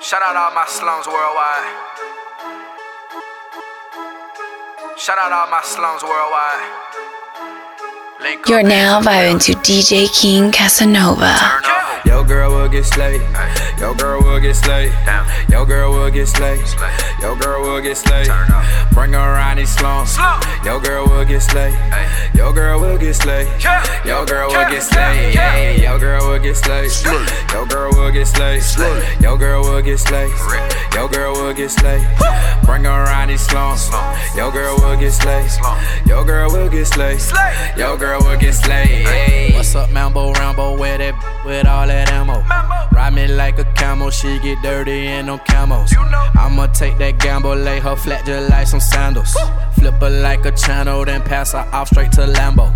Shout out all my slums worldwide. Shout out all my slums worldwide. Link You're now vibing to DJ King Casanova. Turn up. Yo girl will get slayed. Yo girl will get slayed. Down. Yo girl will get slayed. Slay. Yo girl will get slayed. Bring her around these slums. Slum. Yo girl will get slayed. Hey. Yo girl will get slayed. Yeah. Yo girl will get slayed. Yeah. Hey, Yo girl will get slayed. Slay. Yo girl will get slayed. Slay. Yo girl will get slayed. Rip. Yo girl will get slayed. Bring her around these slums. Slums. Yo girl will get slayed. Slum. Yo girl will get slayed. Slay. Yo girl will get slayed. What's up, Mambo Rambo? With it, with all that ammo. Ride me like a camel, she get dirty in them camos. I'ma take that gamble, lay her flat just like some sandals. Flip her like a channel, then pass her off straight to Lambo.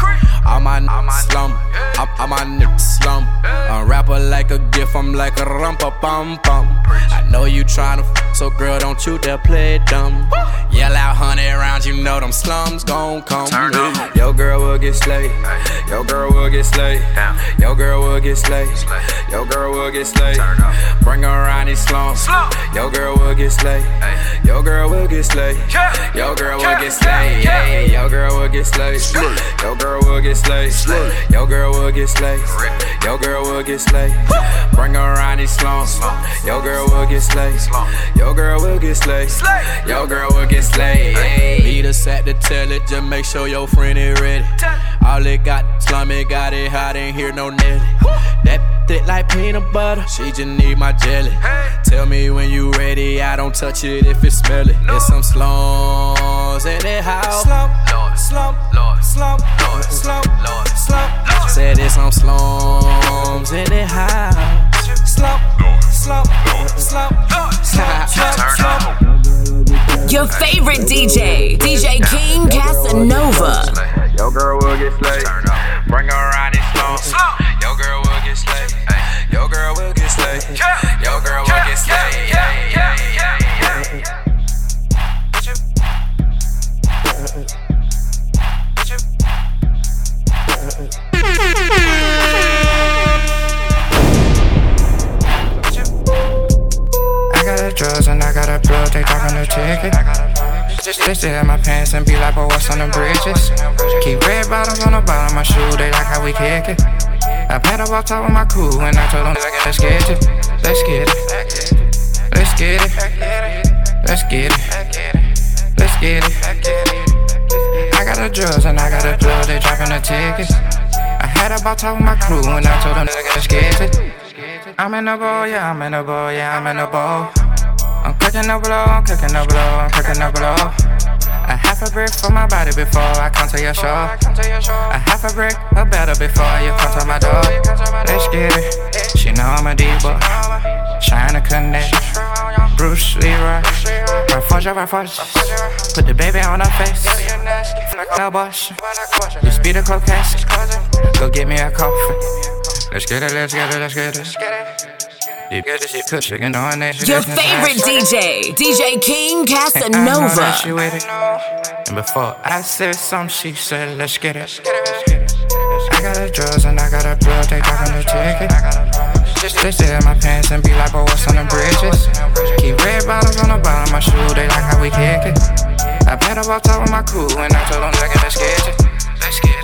All my niggas slum, all, all my niggas slum. A rapper like a gift, I'm like a rumpa bum bum. I know you tryna f, so girl, don't you dare play dumb. Yell out hundred rounds, you know them slums gon' come. Turn up. Yo girl will get slayed. Yo girl will get slayed. Yo girl will get slayed. Slay. Yo girl will get slayed. Bring her around these slums. Slum. Yo girl will get slayed. Yo girl will get slayed. Yo girl will get slayed. Yeah. Hey, Yo girl will get slayed. Slay. Yo girl will get slayed. Slay. Yo girl will get slayed. Rip. Yo girl will get slayed. Bring her around these slums. Slums. Yo girl will get slayed. Slum. Yo girl will get slayed. Slay. Yo girl will get slayed. Need a set to tell it, just make sure your friend is ready. All it got, slummy got it hot, ain't hear no Nelly. That thick like peanut butter, she just need my jelly. Hey. Tell me when you ready, I don't touch it if it's smelly. There's some slums in the house. Slump. Lord. slump, Lord. slump, Lord. slump, Lord. slump. Lord. Said there's some slums in the house. Slump, slump, slump, Lord. slump, Turn slump. Your favorite DJ, DJ King Casanova. Your girl will get slayed. Turn up. Bring her around these slums. Hey. Yo girl will get slayed. Yeah. Yo girl will get slayed. Yeah. Yeah. Yeah. Yeah. Yeah. I got drugs and I got a plug, they dropping the ticket. They still in my pants and be like, but what's on the bridges? Keep red bottoms on the bottom of my shoe, they like how we kick it. I paddle off top with my crew and I told them, let's get it, let's get it, let's get it, let's get it, let's get it. I got the drugs and I got the plug, they dropping the tickets. I had about top with my crew and I told them, let's get it. I'm in the bowl, yeah, I'm in the bowl, yeah, I'm in the bowl. I'm cooking the blow, I'm cooking the blow, I'm cooking the blow. A half a brick for my body before I come to your show. A half a brick, a better before you come to my door. Let's get it. She know I'm a diva. Trying to connect. Bruce Leroy. Right forge. Put the baby on her face. No bush. You speed cold casket. Go get me a coffee. Let's get it, let's get it, let's get it. Your favorite DJ, DJ King And I know that she Casanova. And before I said something, she said, let's get it. I got the drugs and I got a plug, they dropping the ticket. They stay in my pants and be like, but what's on the bridges? Keep red bottoms on the bottom of my shoe, they like how we kick it. I paddle off top with my crew and I told them, let's get it. Let's get it.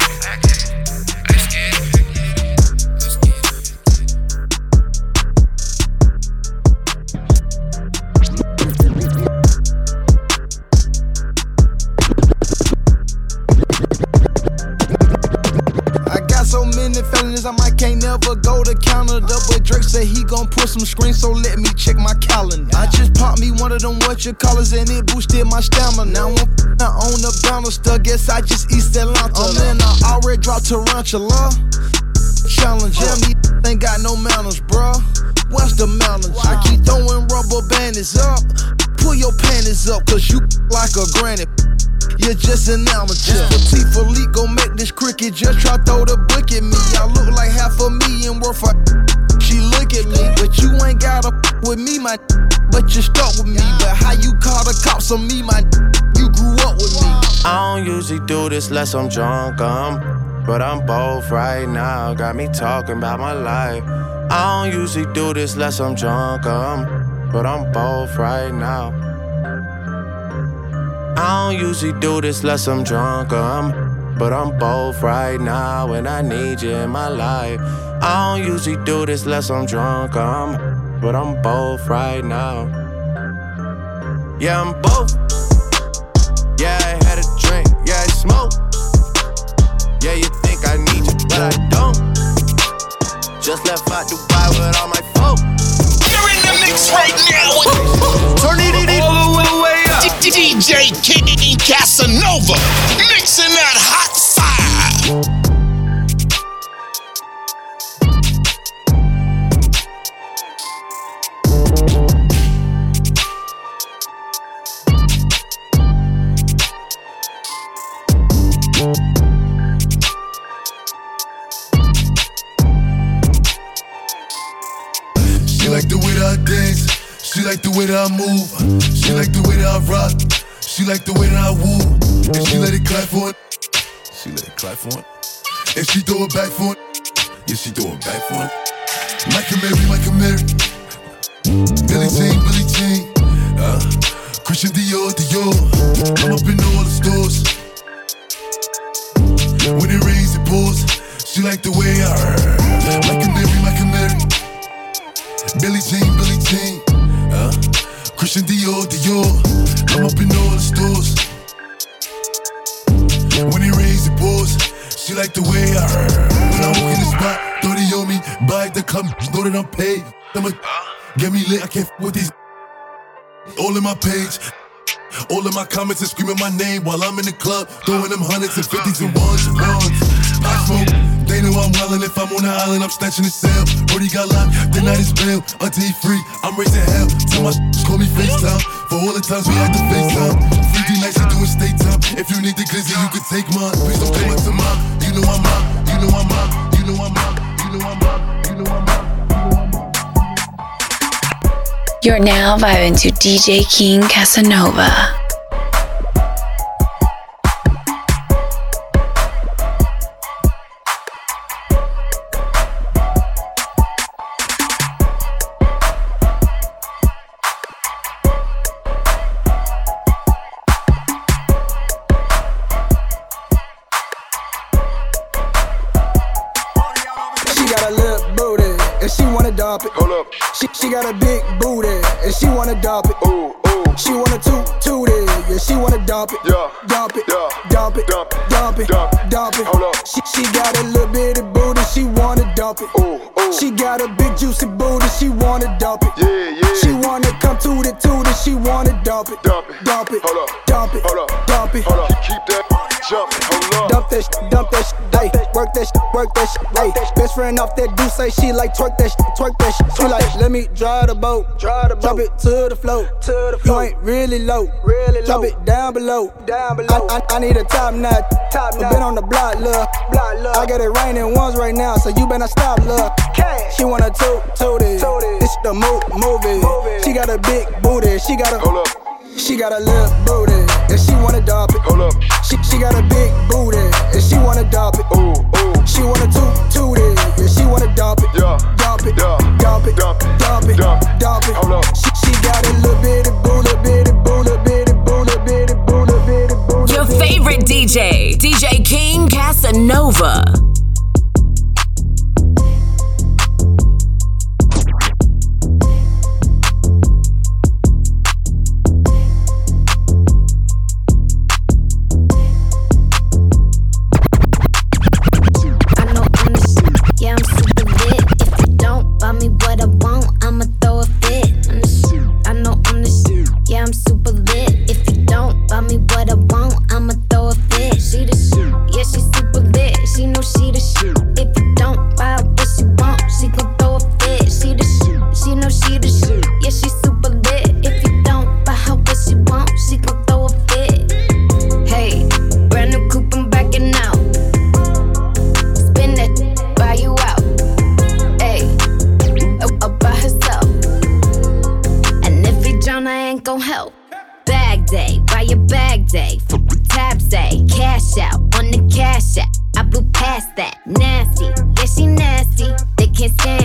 I might can't never go to Canada. But Drake said he gon' put some screens, so let me check my calendar. I just popped me one of them what you callers, and it boosted my stamina. Now I'm on the banister, guess I just East Atlanta. Oh man, I already dropped Tarantula. Challenge, me ain't got no manners, bruh. What's the manners? I keep throwing rubber bandits up. Pull your panties up, cause you like a granny. You're just an amateur. Patek Philippe gon' make this cricket. Just try throw the book at me. I look like half a million worth of. She look at me, but you ain't gotta with me, my. But you stuck with me. But how you call the cops on me, my? You grew up with me. I don't usually do this unless I'm drunk, um, but I'm both right now. Got me talking about my life. I don't usually do this unless I'm drunk, um, but I'm both right now. I don't usually do this unless I'm drunk or I'm, but I'm both right now, and I need you in my life. I don't usually do this unless I'm drunk or I'm, but I'm both right now. Yeah, I'm both. Yeah, I had a drink. Yeah, I smoke. Yeah, you think I need you, but I don't. Just left out Dubai with all my folk. You're in the mix right now Turn it all up. DJ King Casanova mixing that hot way that I move. She like the way that I rock. She like the way that I woo. And she let it clap for it. She let it clap for it. And she throw it back for it. Yeah, she throw it back for it. Michael Mary, Michael Mary. Billie Jean, Billie Jean. Uh, Christian Dior, Dior. I'm up in all the stores. When it rains, it pours. She like the way I Michael Mary, Michael Mary. Billie Jean, Billie Jean. Christian Dior, Dior. I'm up in all the stores. When it rains, it pours. She like the way I heard. When I walk in the spot, 30 on me. Buy the club, know that I'm paid. I'ma get me lit, I can't f with these. All in my page. All of my comments are screaming my name while I'm in the club, throwing them hundreds and fifties and ones and ones. I smoke, they know I'm wildin'. If I'm on the island, I'm the cell. Brody got locked, the night is bail. Until he free, I'm raising hell. Tell my call me FaceTime. For all the times we had to FaceTime. 3D nights, you time. If you need the glizzy, you can take mine. Please don't to mine. You know I'm you know I'm you know I'm you know I'm you know I'm. You're now vibing to DJ King Casanova. She wanna it. Ooh, ooh. She wanna toot toot it, yeah. She wanna dump it. Yeah. Dump it. Yeah. Dump it. Dump it. Dump it. Dump, dump it. Hold up. She, she got a little bitty booty, she wanna dump it. Ooh, ooh. She got a big juicy booty, she wanna dump it. Yeah, yeah. She wanna come to the toot it, she wanna dump it. Dump it. Dump it. Hold up. Dump it. Hold up. Dump it. Hold up. Keep that jump. Hold up. Dump that, sh- dump that, sh- hey. Work that, sh- work that, sh- hey. Best friend off that do say she like twerk that, sh- twerk that. sh- She like let me drive the boat, drive the boat. Drop it to the float, to the float. You ain't really low, really low. Drop it down below, down below. I, I, I need a top notch, top notch. Been on the block, look, block, look. I got it raining ones right now, so you better stop, look. She wanna toot, toot it. It's the move, movie. She got a big booty, she got a. Hold up. She got a little booty, and she wanna dump it. Hold up. She, she got a big booty, and she wanna dump it. Ooh, ooh. She wanna toot, toot it, and she wanna dump it. Yeah. Dump it, yeah. dump it, dump it, dump it, dump, dump it. Hold up. She, she got a little bitty boo, little bitty boo, little bitty boo, little bitty boo, little bitty boo. Your favorite DJ, DJ King Casanova. They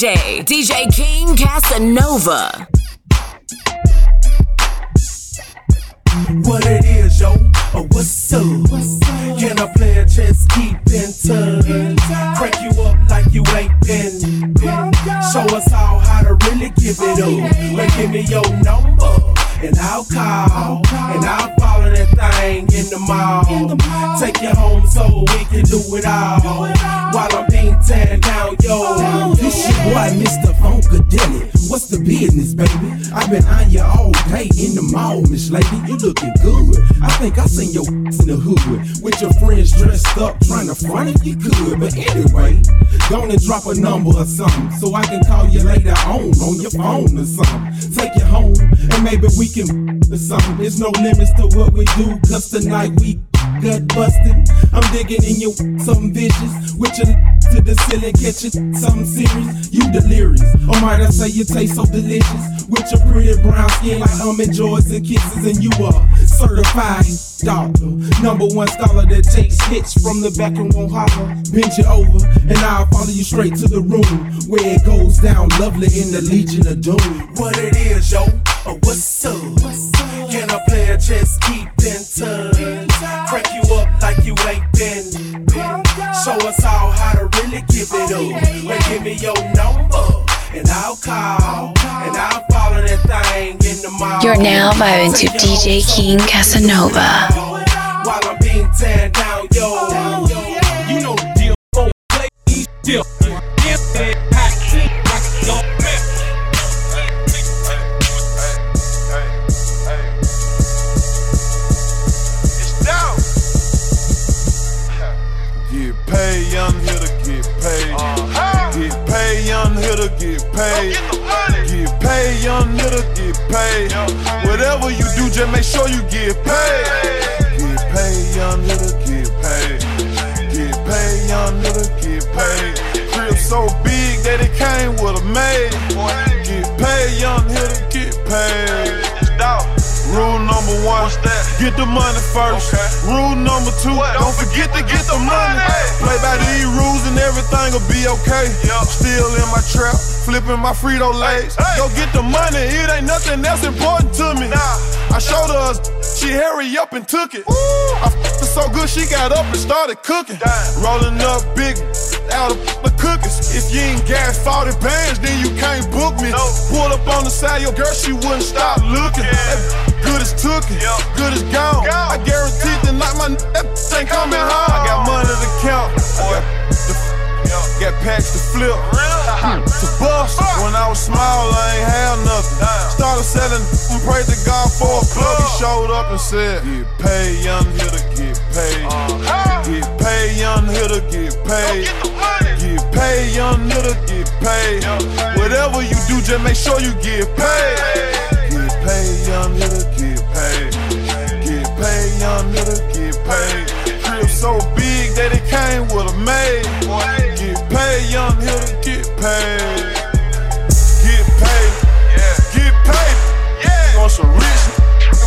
DJ, DJ King Casanova. What it is, yo, or what's up? Can I play a chess, keep in touch? Crank you up like you ain't been. Show us all how to really give it up. Well, give me your number and I'll call, and I'll follow that thing in the mall. Take you home so we can do it all. Business, baby? I've been on you all day in the mall, Miss Lady. You looking good. I think I seen your in the hood with your friends dressed up, trying to front if you could. But anyway, gonna drop a number or something so I can call you later on on your phone or something. Take you home and maybe we can or something. There's no limits to what we do, cause tonight we gut busting. I'm digging in you something vicious. With your to the ceiling, catching something serious. You delirious. Or might I say you taste so delicious? With your pretty brown skin like almond joys and kisses, and you are certified doctor. Number one scholar that takes hits from the back and won't holler. Bend you over, and I'll follow you straight to the room where it goes down lovely in the Legion of Doom. What it is, yo, or what's up? Can I play a chess, keep in touch? Crank you up like you ain't been. been. Show us all how to really give it up. Well, give me your number. And I'll call, and I'll follow that thing in the mall. You're now vibing to DJ King Casanova. While I'm being tan down, yo. You know the deal. Play deal. Paid, young here to get paid. Get paid, young here to get paid. Get paid, young here to get paid. Whatever you do, just make sure you get paid. Get paid, young here to get paid. Get paid, young to get paid. Crib so big that it came with a maid. Get paid, young here to get paid. Rule number one, get the money first. Rule number two, don't forget to get the money. Play by these rules and everything will be okay. Still in my trap, flipping my Frito Lays. Go get the money, it ain't nothing else important to me. I showed her, she hurry up and took it. I f***ed her so good, she got up and started cooking. Rolling up big out of the cookies. If you ain't gas 40 bands, then you can't book me. Pull up on the side, your girl, she wouldn't stop looking. That good as took it, good as gone. I guarantee that not my that ain't coming home. I got money to count. I got, the, got packs to flip. to bust. When I was small, I ain't have nothing. Started selling and prayed to God for a plug. He showed up and said, Get paid, young here to get paid. Get paid, young here to get paid. Get paid, young here to get paid. Whatever you do, just make sure you get paid. Paid, young to get paid. Get paid, young to get paid. Crib so big that it came with a maid. Get paid, young to get paid. Get paid, get paid. On some rich,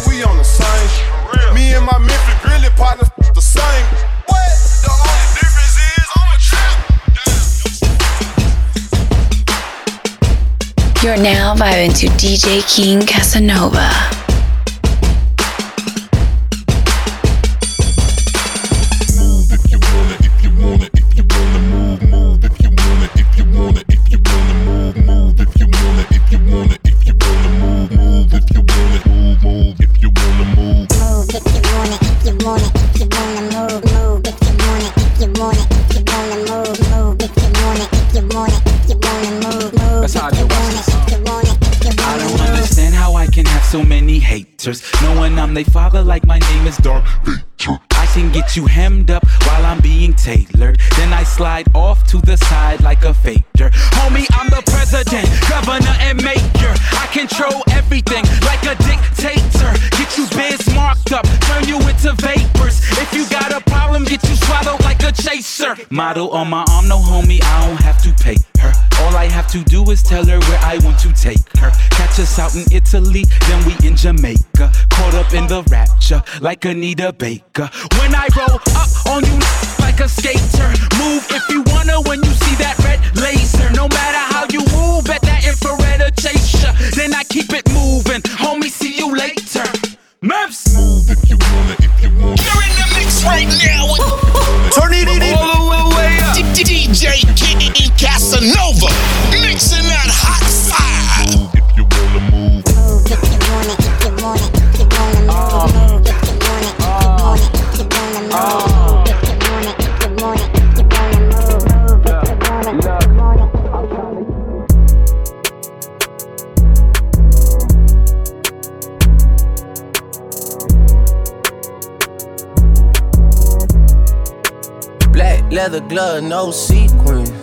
we on the same. Me and my Memphis Grilly partners the same. You're now vibing to DJ King Casanova. Father, like my name is Dark. I can get you hemmed up while I'm being tailored. Then I slide off to the side like a faker. Homie, I'm the president, governor, and mayor. I control everything like a dictator. Get you biz marked up, turn you into vapors. If you got a problem, get you swallowed like a chaser. Model on my arm, no homie, I don't have to pay her. All All I have to do is tell her where I want to take her. Catch us out in Italy, then we in Jamaica. Caught up in the rapture, like Anita Baker. When I roll up on you like a skater, move if you wanna when you see that red laser. No matter how you move, bet that infrared will chase ya. Then I keep it moving, homie. See you later. Maps. Move if you wanna, if you wanna. You're in the mix right now. Turn it all the way up. DJ King Casanova mixing that hot fire. If you wanna move. Move if you want it, if you want it, if you wanna move. Move if you want it, if you want it, if you wanna move. Move if you want it, if you want it, if you wanna move. Move if you want it, if you want it. Black leather glove, no sequins.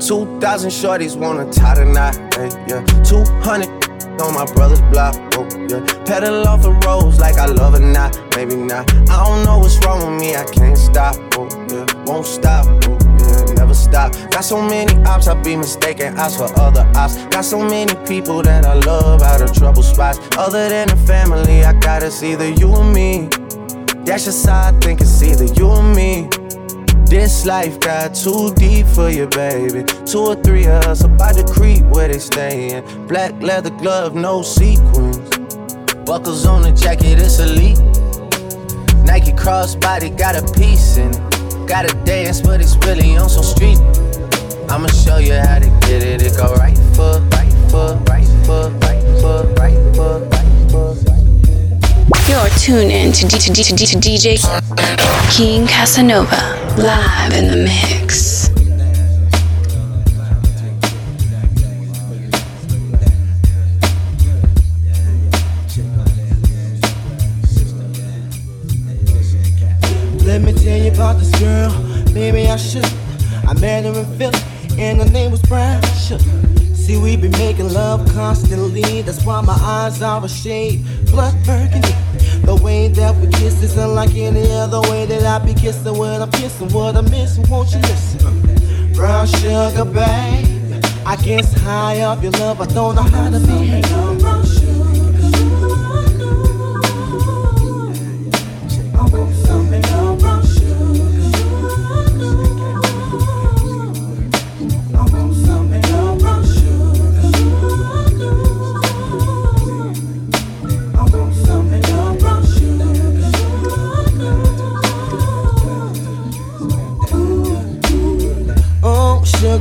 Hey. 2,000 shorties wanna tie the knot, hey, yeah. 200 on my brother's block, oh, yeah. Pedal off the roads like I love it, not, maybe not. I don't know what's wrong with me, I can't stop, oh, yeah. Won't stop, oh. Never stop. Got so many ops, I be mistaken ops for other ops. Got so many people that I love out of trouble spots. Other than the family, I gotta see either you or me. That's just how I think it's either you or me. This life got too deep for you, baby. Two or three of us about to creep where they stayin'. Black leather glove, no sequins. Buckles on the jacket, it's elite. Nike crossbody got a piece in it. Gotta dance, but it's really on some street. I'ma show you how to get it. It go right foot, right foot, right foot, right foot, right foot, right foot. You're tuned in to, D- to, D- to, D- to DJ King Casanova live in the mix. Let me tell you about this girl, maybe I should. I met her in Philly, and her name was Brown Sugar. See, we be making love constantly, that's why my eyes are a shade blood burgundy. The way that we kiss is unlike any other way that I be kissing when I'm kissing. What I'm missing, won't you listen? Brown sugar, babe. I guess high up your love, I don't know how to behave.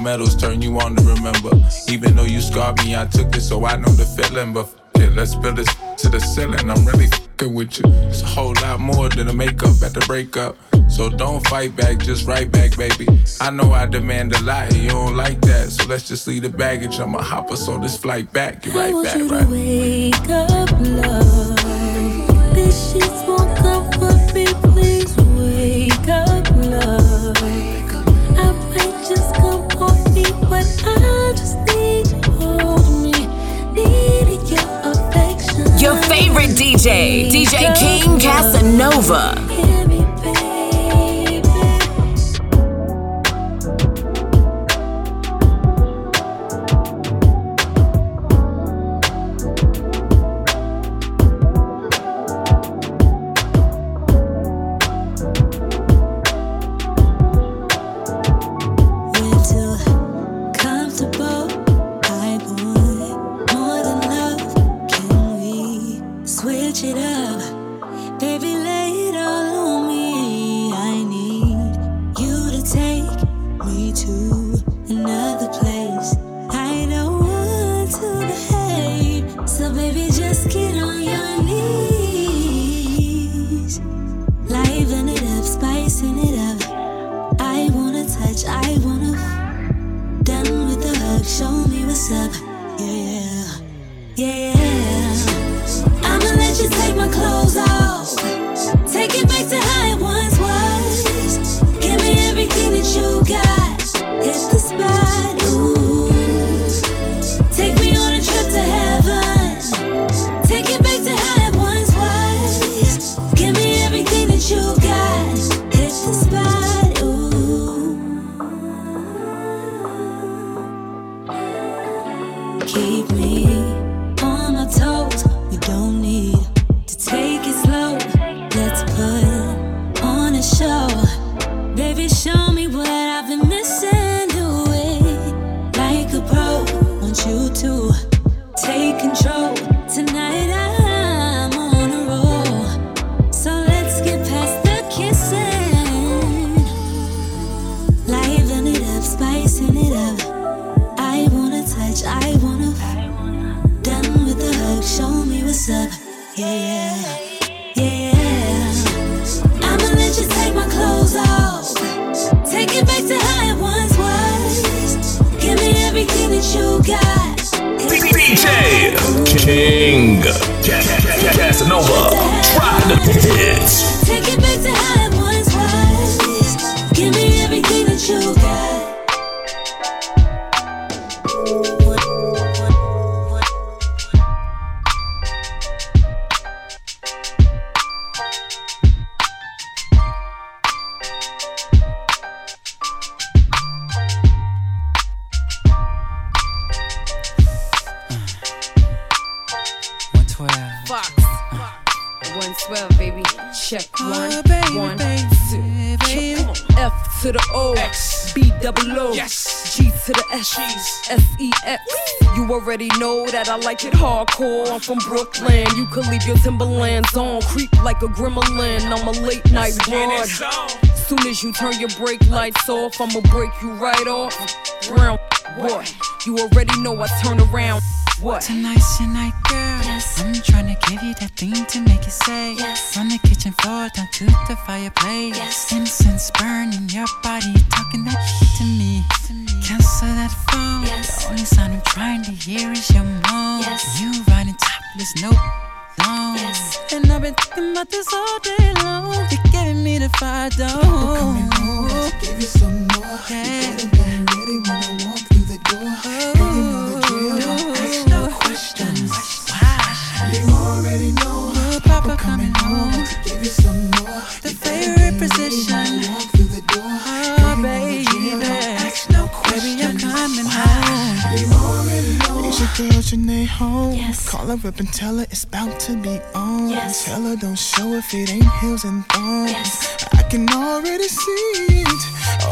medals turn you on to remember. Even though you scarred me, I took it, so I know the feeling. But yeah, let's build this to the ceiling. I'm really fing with you. It's a whole lot more than a makeup at the breakup. So don't fight back, just right back, baby. I know I demand a lot, and you don't like that. So let's just leave the baggage. I'ma hop us on this flight back. Get right I want back, you right? To wake up, love. DJ King Casanova. Like a gremlin. I'm a late night broad. Soon as you turn your brake lights off, I'ma break you right off. Brown boy, you already know I turn around. What? Tonight's your night, girl. Yes. I'm trying to give you that thing to make you say yes. From the kitchen floor down to the fireplace. Yes. Incense burning your body, talking that to me. to me. Cancel that phone. Yes. The only sound I'm trying to hear is your moan. Yes. You riding topless, no And I've been thinking about this all day long. You're giving me the fire, don't. Oh, coming home, give you some more. Yeah. You better be ready when I walk through the door. Oh. Girl, you know the drill. Don't ask no questions. Why? You already know. Little Papa coming home. Give you some more. The favorite position. Janae home. Yes. Call her up and tell her it's about to be on. Yes. Tell her don't show if it ain't heels and thongs. Yes. I can already see it.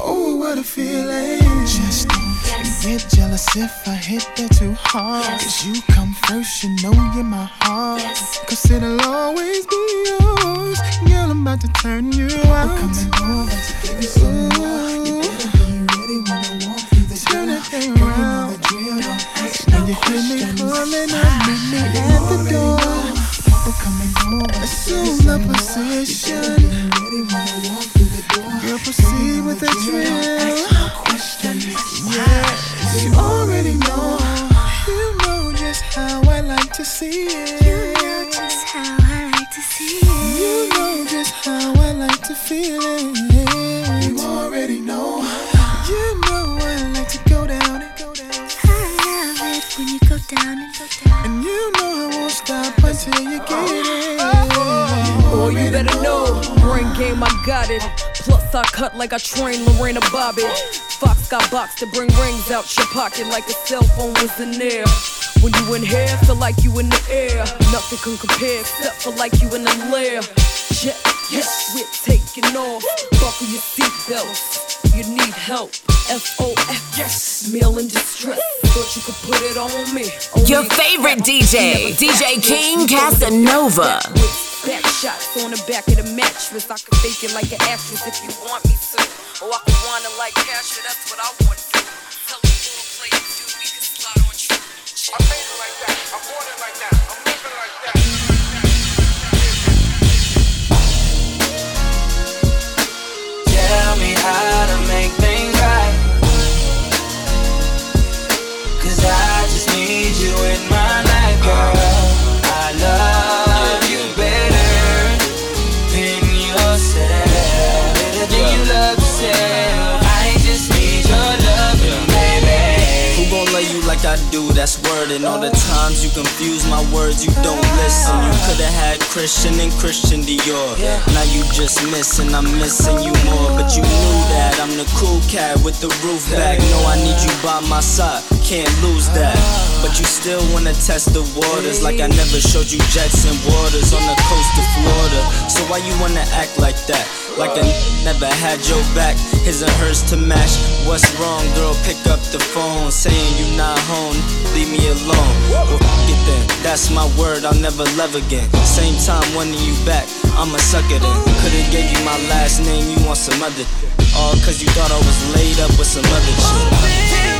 Oh, what a feeling. Just don't yes. get jealous if I hit that too hard. Yes. Cause you come first, you know you're my heart. Yes. Cause it'll always be yours. Girl, I'm about to turn you out. I'm coming over to give you some more. You better be ready when I walk through the door. Turn thing around. And you hear me meet me at the door. Papa coming home. Assume the position. Girl, proceed with the drill. Yeah, you already know. You know just how I like to see it. It. Plus, I cut like I trained Lorena Bobbitt. Fox got box to bring rings out your pocket like a cell phone was in there. When you in here, feel like you in the air. Nothing can compare except for like you in the lair. Jet, yes, we're taking off. Buckle your seatbelts. You need help. F-O-F, yes. Meal in distress. Thought you could put it on me. Only Your favorite DJ, DJ King Casanova. Back shots on the back of the mattress. I can fake it like an actress if you want me to. Or I can wanna like cash it, that's what I want to. Tell the full play too, we can slide on true. I made it like that, I want it like that, I'm living like that. Tell me how to do? That's word. And all the times you confuse my words, you don't listen. You could've had Christian and Christian Dior. Now you just missing, I'm missing you more. But you knew that I'm the cool cat with the roof back. No, I need you by my side, can't lose that. Ah. But you still wanna test the waters like I never showed you jets and waters on the coast of Florida. So why you wanna act like that? Like I never had your back, his and hers to match. What's wrong, girl? Pick up the phone, saying you not home. Leave me alone. Well, f- it then. That's my word. I'll never love again. Same time, wanting you back. I'ma suck it in. Could've gave you my last name. You want some other? All cause you thought I was laid up with some other shit.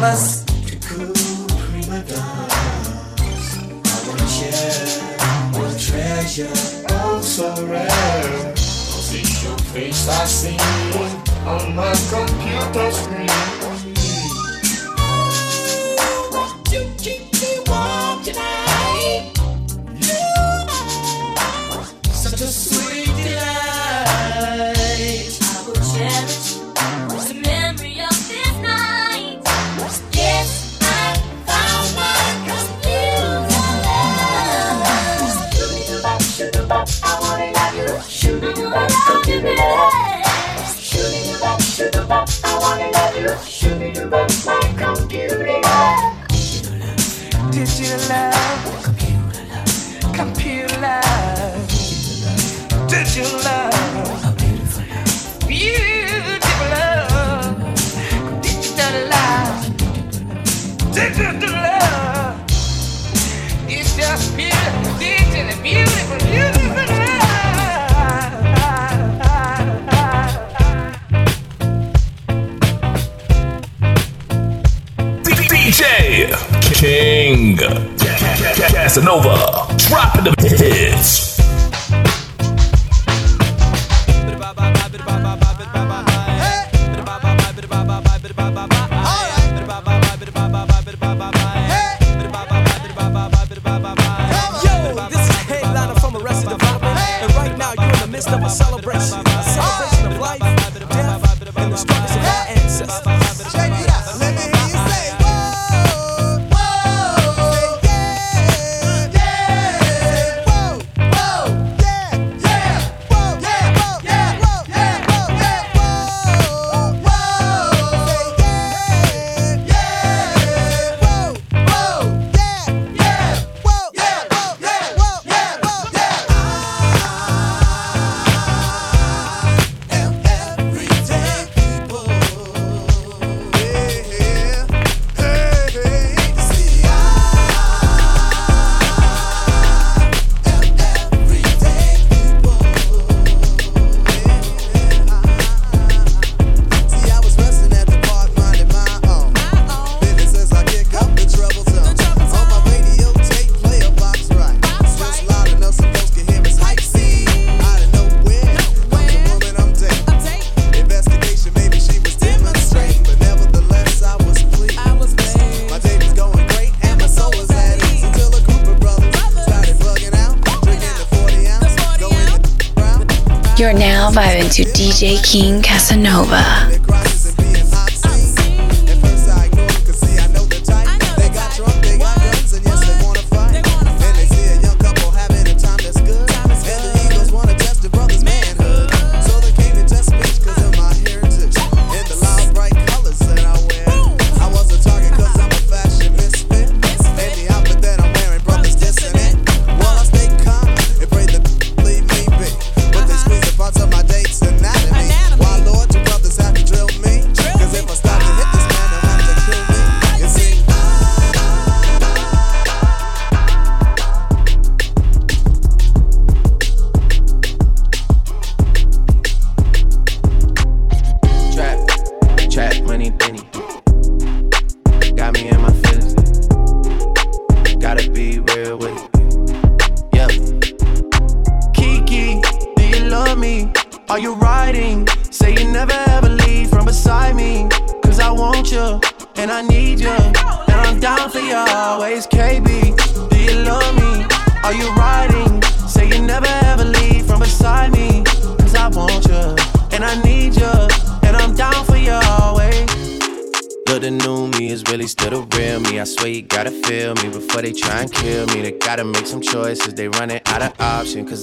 Dallas to cool prima. I wanna share my treasure, oh so rare. I see your face I see on my computer screen. DJ King Casanova dropping the hits. DJ King Casanova.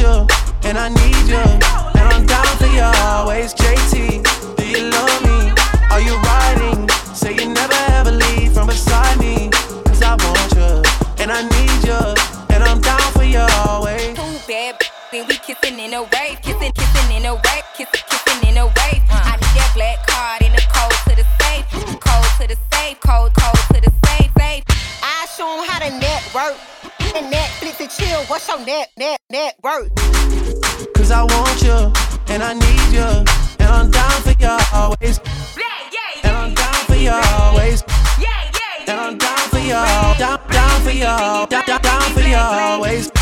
You, and I need you. And I'm down for you always, JT. Do you love me? Are you riding? Say you never ever leave from beside me. Cause I want you, and I need you. And I'm down for you always. Too bad, then we kissing in a wave, And chill. What's your net, net, net worth? Cause I want you, and I need you, and I'm down for you always. And I'm down for you always. And I'm down for you, down, down for you, down, down, down for you always.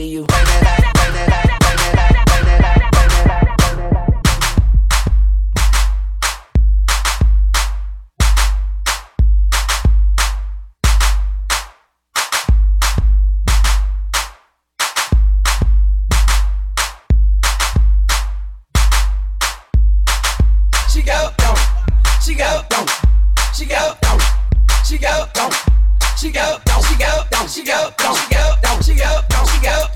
That back. She go, don't. She go, don't. She go, don't. She go, don't. She go. She go, don't. She go. She go, don't. She go, don't. She go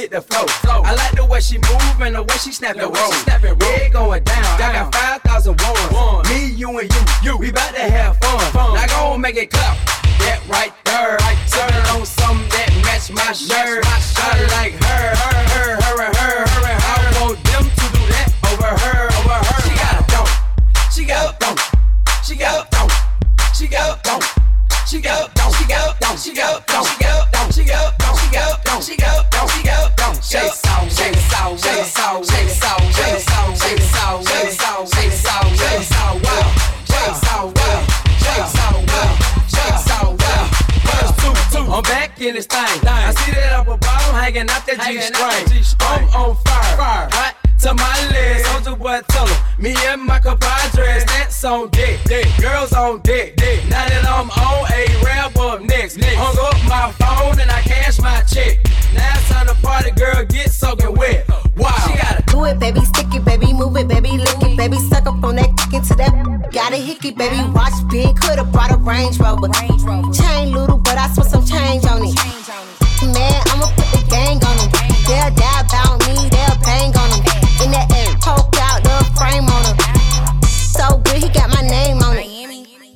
hit the flow. flow. I like the way she move and the way she snap the roll. Snap it red going down. down. I got five thousand ones. One. Me, you, and you. You. We bout to have fun. fun. Now go and make it clap. That right there. Right there. Turn on something that match my shirt. Match my shirt. I like her, her, her, her, her. her. This thing. I see that upper bottom hanging out that G string. I'm on fire, hot to my legs. Soulja Boy, tell 'em, me and my compadres, that's on deck. Girls on deck. Now that I'm on a ramp up next. Hung up my phone and I cash my check. Now it's time to party, girl, get soaking wet. Wow. She gotta Do it, baby, stick it, baby, move it, baby, lick it, baby, suck up on that, kick into that. Got a hickey, baby, watch big, could've brought a Range Rover. Chain little, but I spent some change on it. Man, I'ma put the gang on them. They'll die about me, they'll bang on them. In the air, poke out the frame on them. So good, he got my name on it.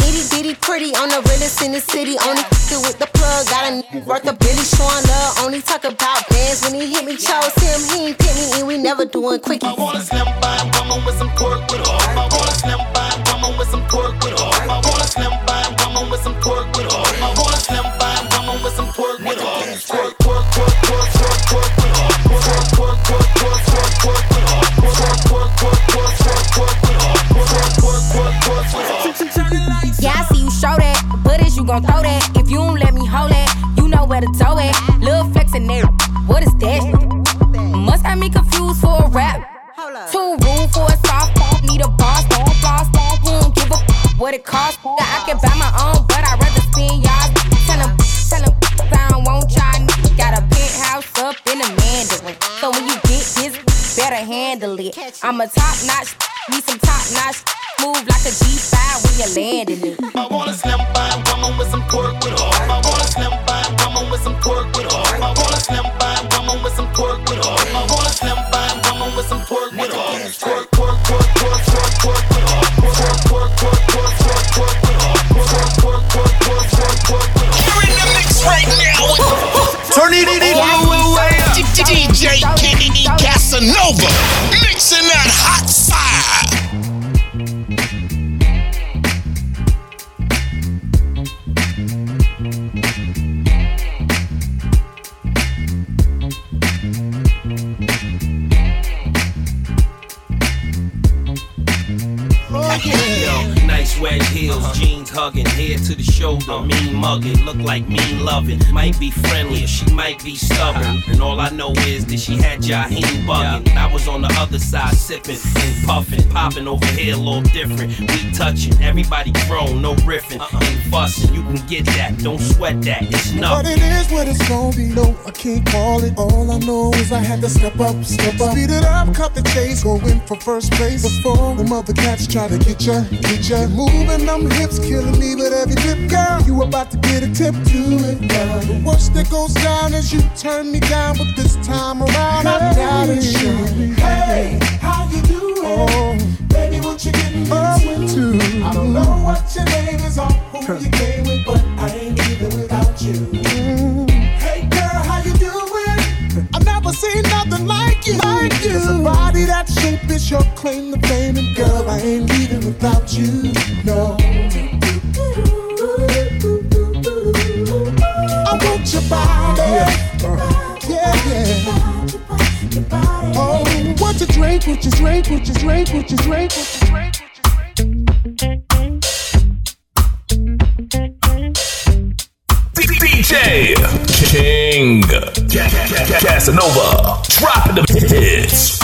Itty bitty pretty on the realest in the city. Only f***ing with the plug. Got a a n- worth a Billy showing love. Only talk about bands when he hit me. Chose him, he ain't pick me, and we never doing quickies. I want a slim fine woman with some pork gon' throw that? If you don't let me hold it, you know where to tow it. Lil' flex in there, what is that? Must have me confused for a rap. Too rude for a soft need a boss, don't floss, don't won't give a f- what it costs. I can buy my own, but I'd rather spend y'all. Tell him, tell him, I don't want y'all. Got a penthouse up in the Mandarin. So when you get this, better handle it. I'm a top notch, mugging, look like mean loving. Might be friendly, or she might be stubborn. And all I know is that she had Jaheim bugging. I was on the other side sipping and puffing, popping over here a little different. We touching, everybody grown, no riffing, uh-uh. ain't fussing. You can get that, don't sweat that, it's But nothing. it is what it's gonna be. No, I can't call it. All I know is I had to step up, step up. Speed it up, cut the chase, go in for first place. Before the mother cats try to get ya, get ya. Moving them hips, killing me with every dip, girl. You about to get a tip to it. The worst that goes down is you turn me down, but this time around I doubt it. Hey, how you doing? Oh, baby, what you getting into? I don't know what your name is or who you came with, but I ain't leaving without you. Mm. Hey girl, how you doing? I've never seen nothing like you. Like you. It's a body that shape is your claim to fame, and girl, I ain't leaving without you. No. Your body. Yeah, yeah. Oh, what you drink, what you drink, what you drink, what you drink, what you drink. DJ King Casanova dropping the hits.